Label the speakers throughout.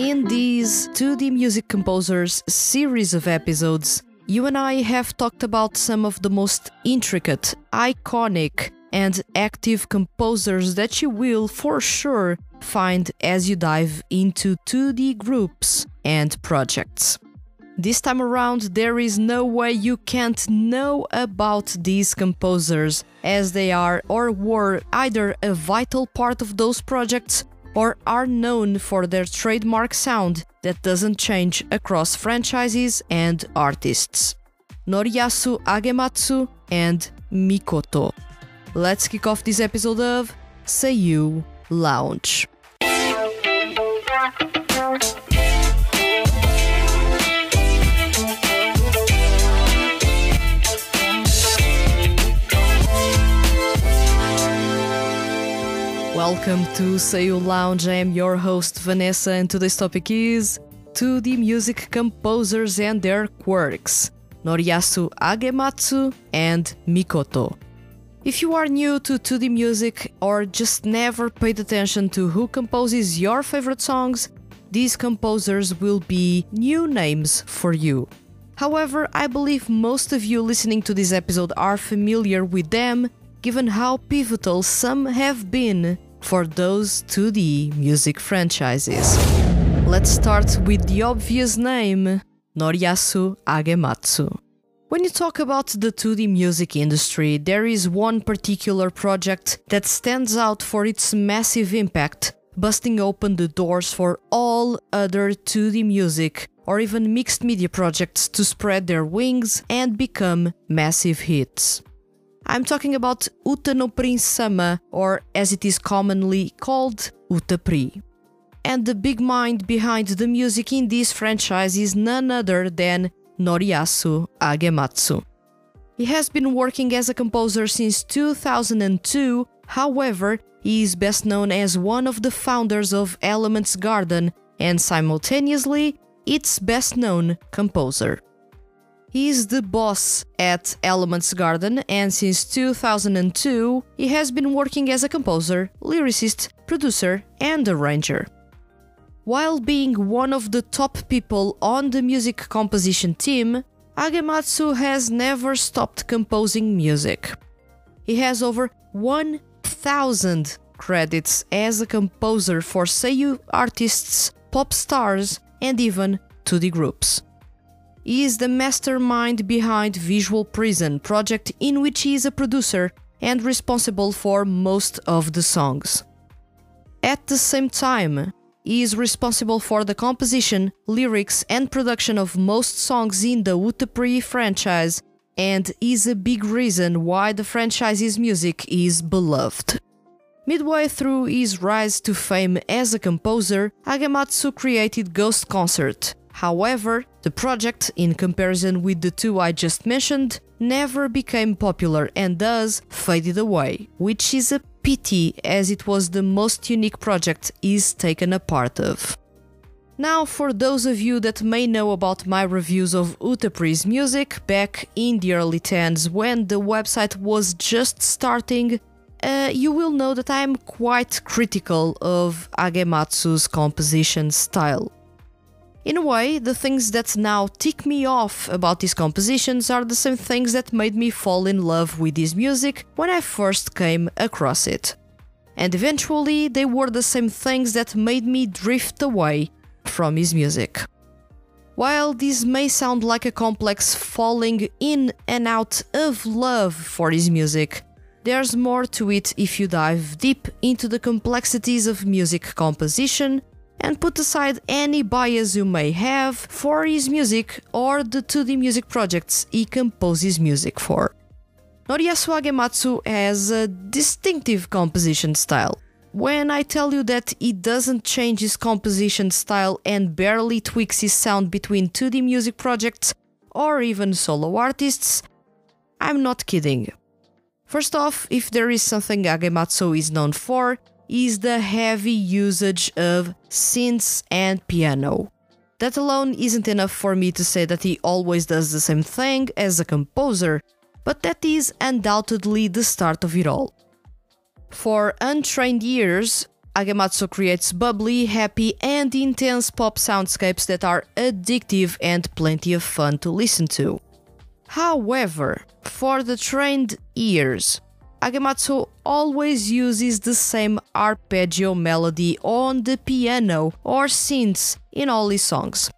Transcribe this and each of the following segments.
Speaker 1: In these 2D Music Composers series of episodes, you and I have talked about some of the most intricate, iconic, and active composers that you will for sure find as you dive into 2D groups and projects. This time around, there is no way you can't know about these composers, as they are or were either a vital part of those projects or are known for their trademark sound that doesn't change across franchises and artists. Noriyasu Agematsu and Mikoto. Let's kick off this episode of Seiyu Lounge. Welcome to Seiyu Lounge. I am your host Vanessa, and today's topic is 2D music composers and their quirks Noriyasu Agematsu and Mikoto. If you are new to 2D music or just never paid attention to who composes your favorite songs, these composers will be new names for you. However, I believe most of you listening to this episode are familiar with them given how pivotal some have been for those 2D music franchises. Let's start with the obvious name Noriyasu Agematsu. When you talk about the 2D music industry, there is one particular project that stands out for its massive impact, busting open the doors for all other 2D music or even mixed media projects to spread their wings and become massive hits. I'm talking about Uta no Prince Sama, or as it is commonly called, Utapri. And the big mind behind the music in this franchise is none other than Noriyasu Agematsu. He has been working as a composer since 2002, however, he is best known as one of the founders of Elements Garden and simultaneously its best known composer. He is the boss at Elements Garden, and since 2002, he has been working as a composer, lyricist, producer, and arranger. While being one of the top people on the music composition team, Agematsu has never stopped composing music. He has over 1,000 credits as a composer for Seiyu artists, pop stars, and even 2D groups. He is the mastermind behind Visual Prison project in which he is a producer and responsible for most of the songs. At the same time, he is responsible for the composition, lyrics, and production of most songs in the Utapri franchise and is a big reason why the franchise's music is beloved. Midway through his rise to fame as a composer, Agematsu created Ghost Concert, However, the project, in comparison with the two I just mentioned, never became popular and thus faded away, which is a pity as it was the most unique project is taken a part of. Now, for those of you that may know about my reviews of Utapri's music back in the early 10s when the website was just starting, uh, you will know that I am quite critical of Agematsu's composition style. In a way, the things that now tick me off about these compositions are the same things that made me fall in love with his music when I first came across it. And eventually, they were the same things that made me drift away from his music. While this may sound like a complex falling in and out of love for his music, there's more to it if you dive deep into the complexities of music composition and put aside any bias you may have for his music or the 2D music projects he composes music for. Noriyasu Agematsu has a distinctive composition style. When I tell you that he doesn't change his composition style and barely tweaks his sound between 2D music projects or even solo artists, I'm not kidding. First off, if there is something Agematsu is known for, is the heavy usage of synths and piano. That alone isn't enough for me to say that he always does the same thing as a composer, but that is undoubtedly the start of it all. For untrained ears, Agematsu creates bubbly, happy, and intense pop soundscapes that are addictive and plenty of fun to listen to. However, for the trained ears, Agematsu always uses the same arpeggio melody on the piano or synths in all his songs.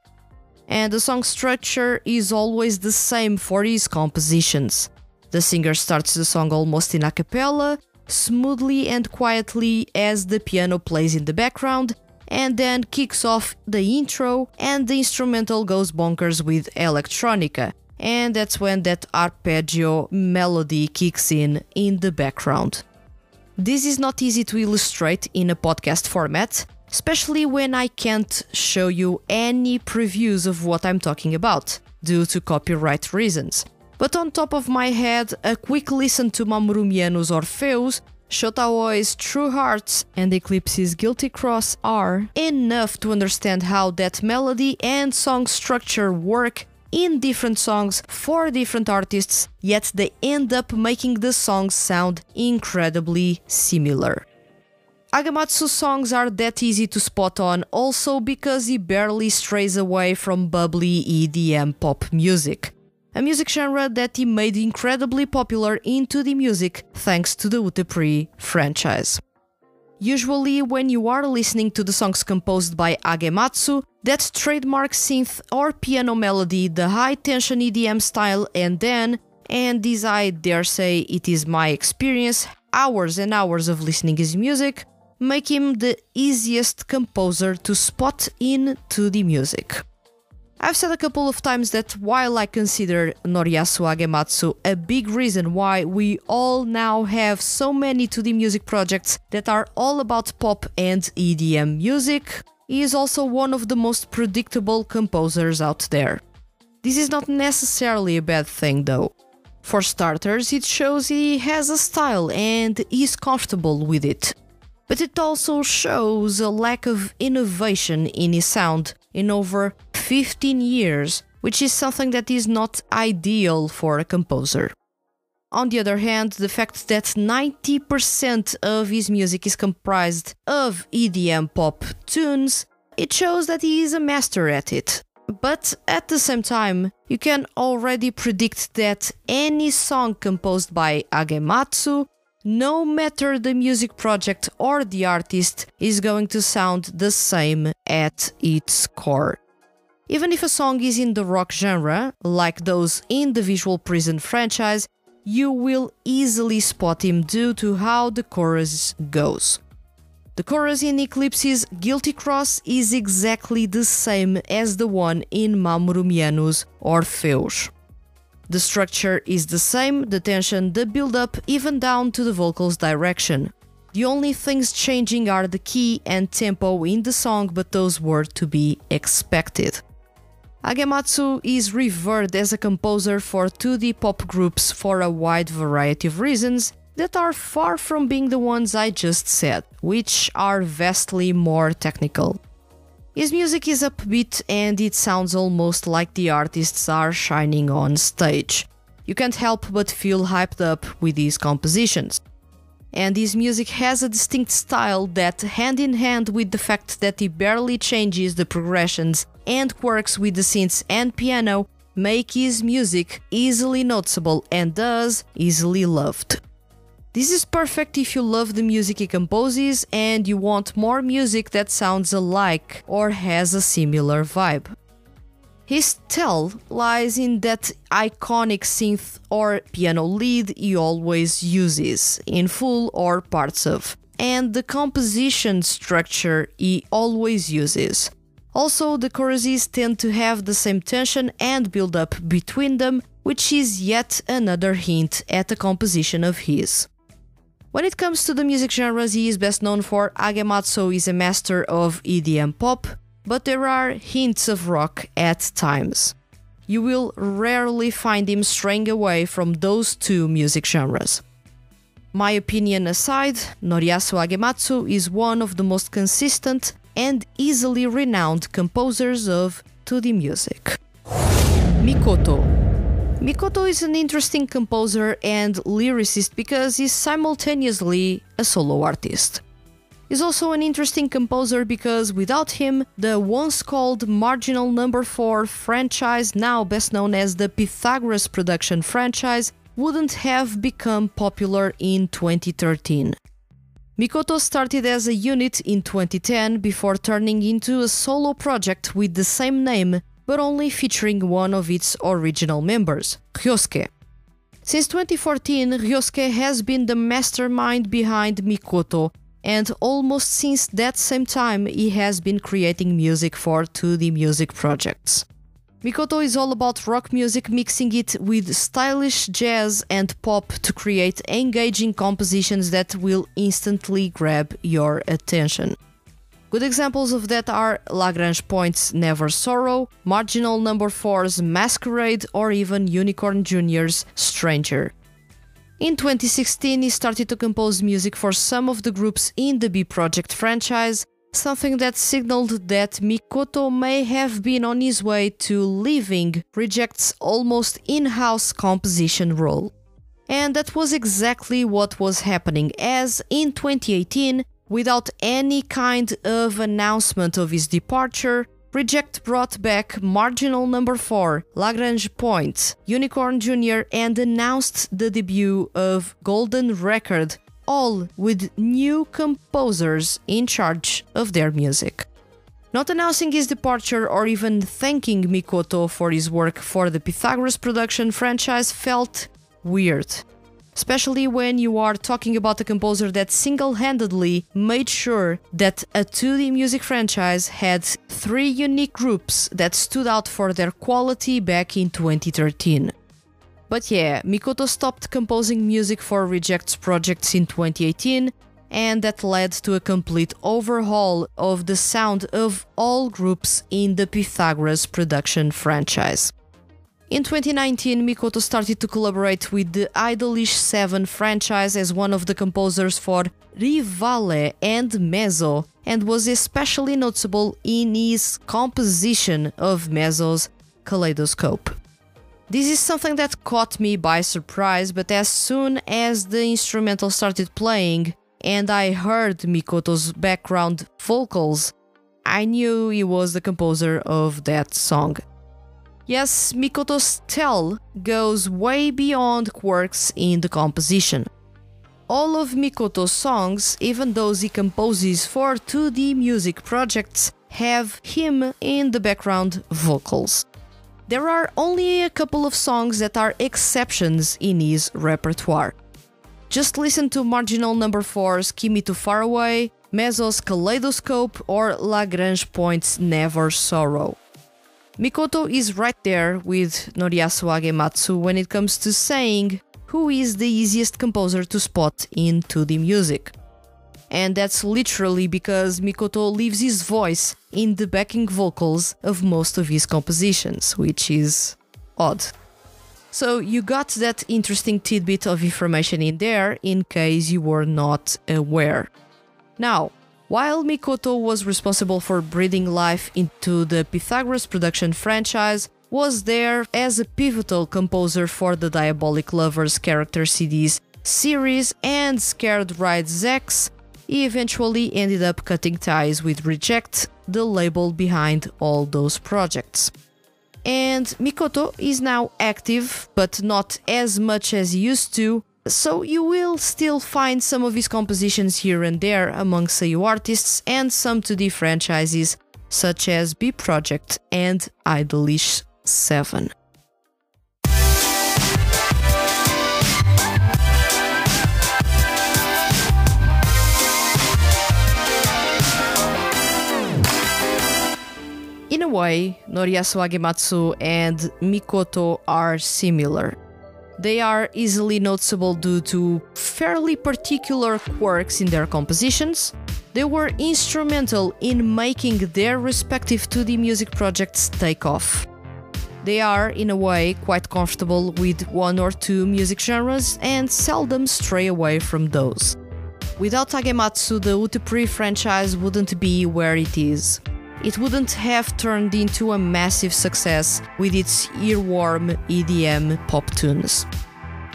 Speaker 1: And the song structure is always the same for his compositions. The singer starts the song almost in a cappella, smoothly and quietly as the piano plays in the background, and then kicks off the intro and the instrumental goes bonkers with electronica. And that's when that arpeggio melody kicks in in the background. This is not easy to illustrate in a podcast format, especially when I can't show you any previews of what I'm talking about, due to copyright reasons. But on top of my head, a quick listen to Mamoru Miyano's Orpheus, Shota Aoi's True Hearts, and Eclipse's Guilty Cross are enough to understand how that melody and song structure work in different songs for different artists, yet they end up making the songs sound incredibly similar. Agematsu's songs are that easy to spot on also because he barely strays away from bubbly EDM pop music a music genre that he made incredibly popular into the music thanks to the Utapri franchise. Usually, when you are listening to the songs composed by Agematsu, that trademark synth or piano melody, the high tension EDM style, and then, and this I dare say it is my experience, hours and hours of listening his music, make him the easiest composer to spot in to the music. I've said a couple of times that while I consider Noriyasu Agematsu a big reason why we all now have so many 2D music projects that are all about pop and EDM music, he is also one of the most predictable composers out there. This is not necessarily a bad thing though. For starters, it shows he has a style and is comfortable with it. But it also shows a lack of innovation in his sound in over 15 years, which is something that is not ideal for a composer. On the other hand, the fact that 90% of his music is comprised of EDM pop tunes, it shows that he is a master at it. But at the same time, you can already predict that any song composed by Agematsu, no matter the music project or the artist, is going to sound the same at its core. Even if a song is in the rock genre, like those in the Visual Prison franchise, you will easily spot him due to how the chorus goes. The chorus in Eclipse's Guilty Cross is exactly the same as the one in Mamoru Miyano's Orpheus. The structure is the same, the tension, the build up, even down to the vocals direction. The only things changing are the key and tempo in the song, but those were to be expected. Agematsu is revered as a composer for 2D pop groups for a wide variety of reasons that are far from being the ones I just said, which are vastly more technical. His music is upbeat and it sounds almost like the artists are shining on stage. You can't help but feel hyped up with these compositions and his music has a distinct style that, hand in hand with the fact that he barely changes the progressions and works with the synths and piano, make his music easily noticeable and thus easily loved. This is perfect if you love the music he composes and you want more music that sounds alike or has a similar vibe. His tell lies in that iconic synth or piano lead he always uses, in full or parts of, and the composition structure he always uses. Also, the choruses tend to have the same tension and build up between them, which is yet another hint at a composition of his. When it comes to the music genres he is best known for, Agematsu is a master of EDM pop, but there are hints of rock at times. You will rarely find him straying away from those two music genres. My opinion aside, Noriyasu Agematsu is one of the most consistent and easily renowned composers of 2D music. Mikoto Mikoto is an interesting composer and lyricist because he's simultaneously a solo artist. Is also an interesting composer because without him, the once called Marginal Number 4 franchise, now best known as the Pythagoras Production franchise, wouldn't have become popular in 2013. Mikoto started as a unit in 2010 before turning into a solo project with the same name but only featuring one of its original members, Ryosuke. Since 2014, Ryosuke has been the mastermind behind Mikoto and almost since that same time he has been creating music for 2D music projects. Mikoto is all about rock music, mixing it with stylish jazz and pop to create engaging compositions that will instantly grab your attention. Good examples of that are Lagrange Point's Never Sorrow, Marginal Number 4's Masquerade, or even Unicorn Jr.'s Stranger. In 2016, he started to compose music for some of the groups in the B Project franchise, something that signaled that Mikoto may have been on his way to leaving Rejet's almost in house composition role. And that was exactly what was happening, as in 2018, without any kind of announcement of his departure, Rejet brought back Marginal Number 4, Lagrange Point, Unicorn Jr., and announced the debut of Golden Record, all with new composers in charge of their music. Not announcing his departure or even thanking Mikoto for his work for the Pythagoras production franchise felt weird especially when you are talking about a composer that single handedly made sure that a 2D music franchise had three unique groups that stood out for their quality back in 2013. But yeah, Mikoto stopped composing music for Rejet's projects in 2018, and that led to a complete overhaul of the sound of all groups in the Pythagoras production franchise. In 2019, Mikoto started to collaborate with the Idolish 7 franchise as one of the composers for Rivale and Mezzo, and was especially noticeable in his composition of Mezzo's Kaleidoscope. This is something that caught me by surprise, but as soon as the instrumental started playing and I heard Mikoto's background vocals, I knew he was the composer of that song. Yes, Mikoto's style goes way beyond quirks in the composition. All of Mikoto's songs, even those he composes for 2D music projects, have him in the background vocals. There are only a couple of songs that are exceptions in his repertoire. Just listen to Marginal Number 4's Keep Me Too Far Away, Mezzo's Kaleidoscope, or Lagrange Point's Never Sorrow. Mikoto is right there with Noriyasu Agematsu when it comes to saying who is the easiest composer to spot in 2D music. And that's literally because Mikoto leaves his voice in the backing vocals of most of his compositions, which is odd. So you got that interesting tidbit of information in there in case you were not aware. Now, while Mikoto was responsible for breathing life into the Pythagoras production franchise, was there as a pivotal composer for the Diabolik Lovers character CDs series and Scared Rides X, he eventually ended up cutting ties with Rejet, the label behind all those projects. And Mikoto is now active, but not as much as he used to, so you will still find some of his compositions here and there among Seiyu artists and some 2D franchises such as B Project and Idolish 7. In a way, Noriyasu Agematsu and Mikoto are similar. They are easily noticeable due to fairly particular quirks in their compositions. They were instrumental in making their respective 2D music projects take off. They are, in a way, quite comfortable with one or two music genres and seldom stray away from those. Without Agematsu, the Utapri franchise wouldn't be where it is it wouldn't have turned into a massive success with its earworm EDM pop tunes.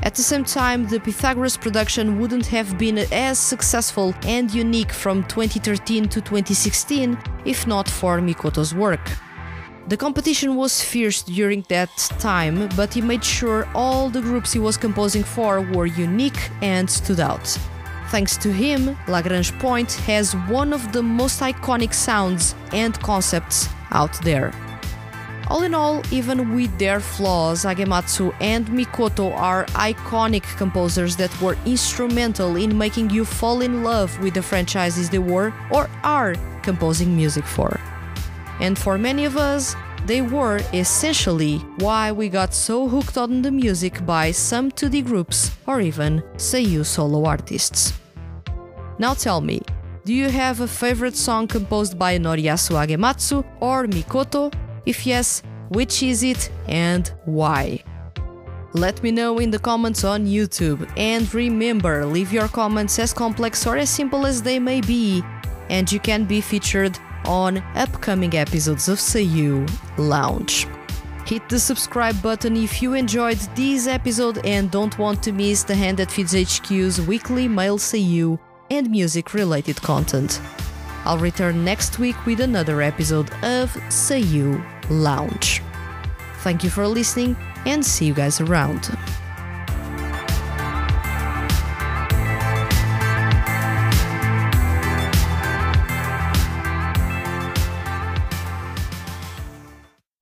Speaker 1: At the same time, the Pythagoras production wouldn't have been as successful and unique from 2013 to 2016 if not for Mikoto's work. The competition was fierce during that time, but he made sure all the groups he was composing for were unique and stood out. Thanks to him, Lagrange Point has one of the most iconic sounds and concepts out there. All in all, even with their flaws, Agematsu and Mikoto are iconic composers that were instrumental in making you fall in love with the franchises they were or are composing music for. And for many of us, they were essentially why we got so hooked on the music by some 2D groups or even Seiyu solo artists. Now tell me, do you have a favorite song composed by Noriyasu Agematsu or Mikoto if yes, which is it and why? Let me know in the comments on YouTube. And remember, leave your comments as complex or as simple as they may be, and you can be featured on upcoming episodes of Seiyu Lounge. Hit the subscribe button if you enjoyed this episode and don't want to miss the Hand That Feeds HQ's weekly male Seiyu and music related content. I'll return next week with another episode of Seiyu Lounge. Thank you for listening and see you guys around.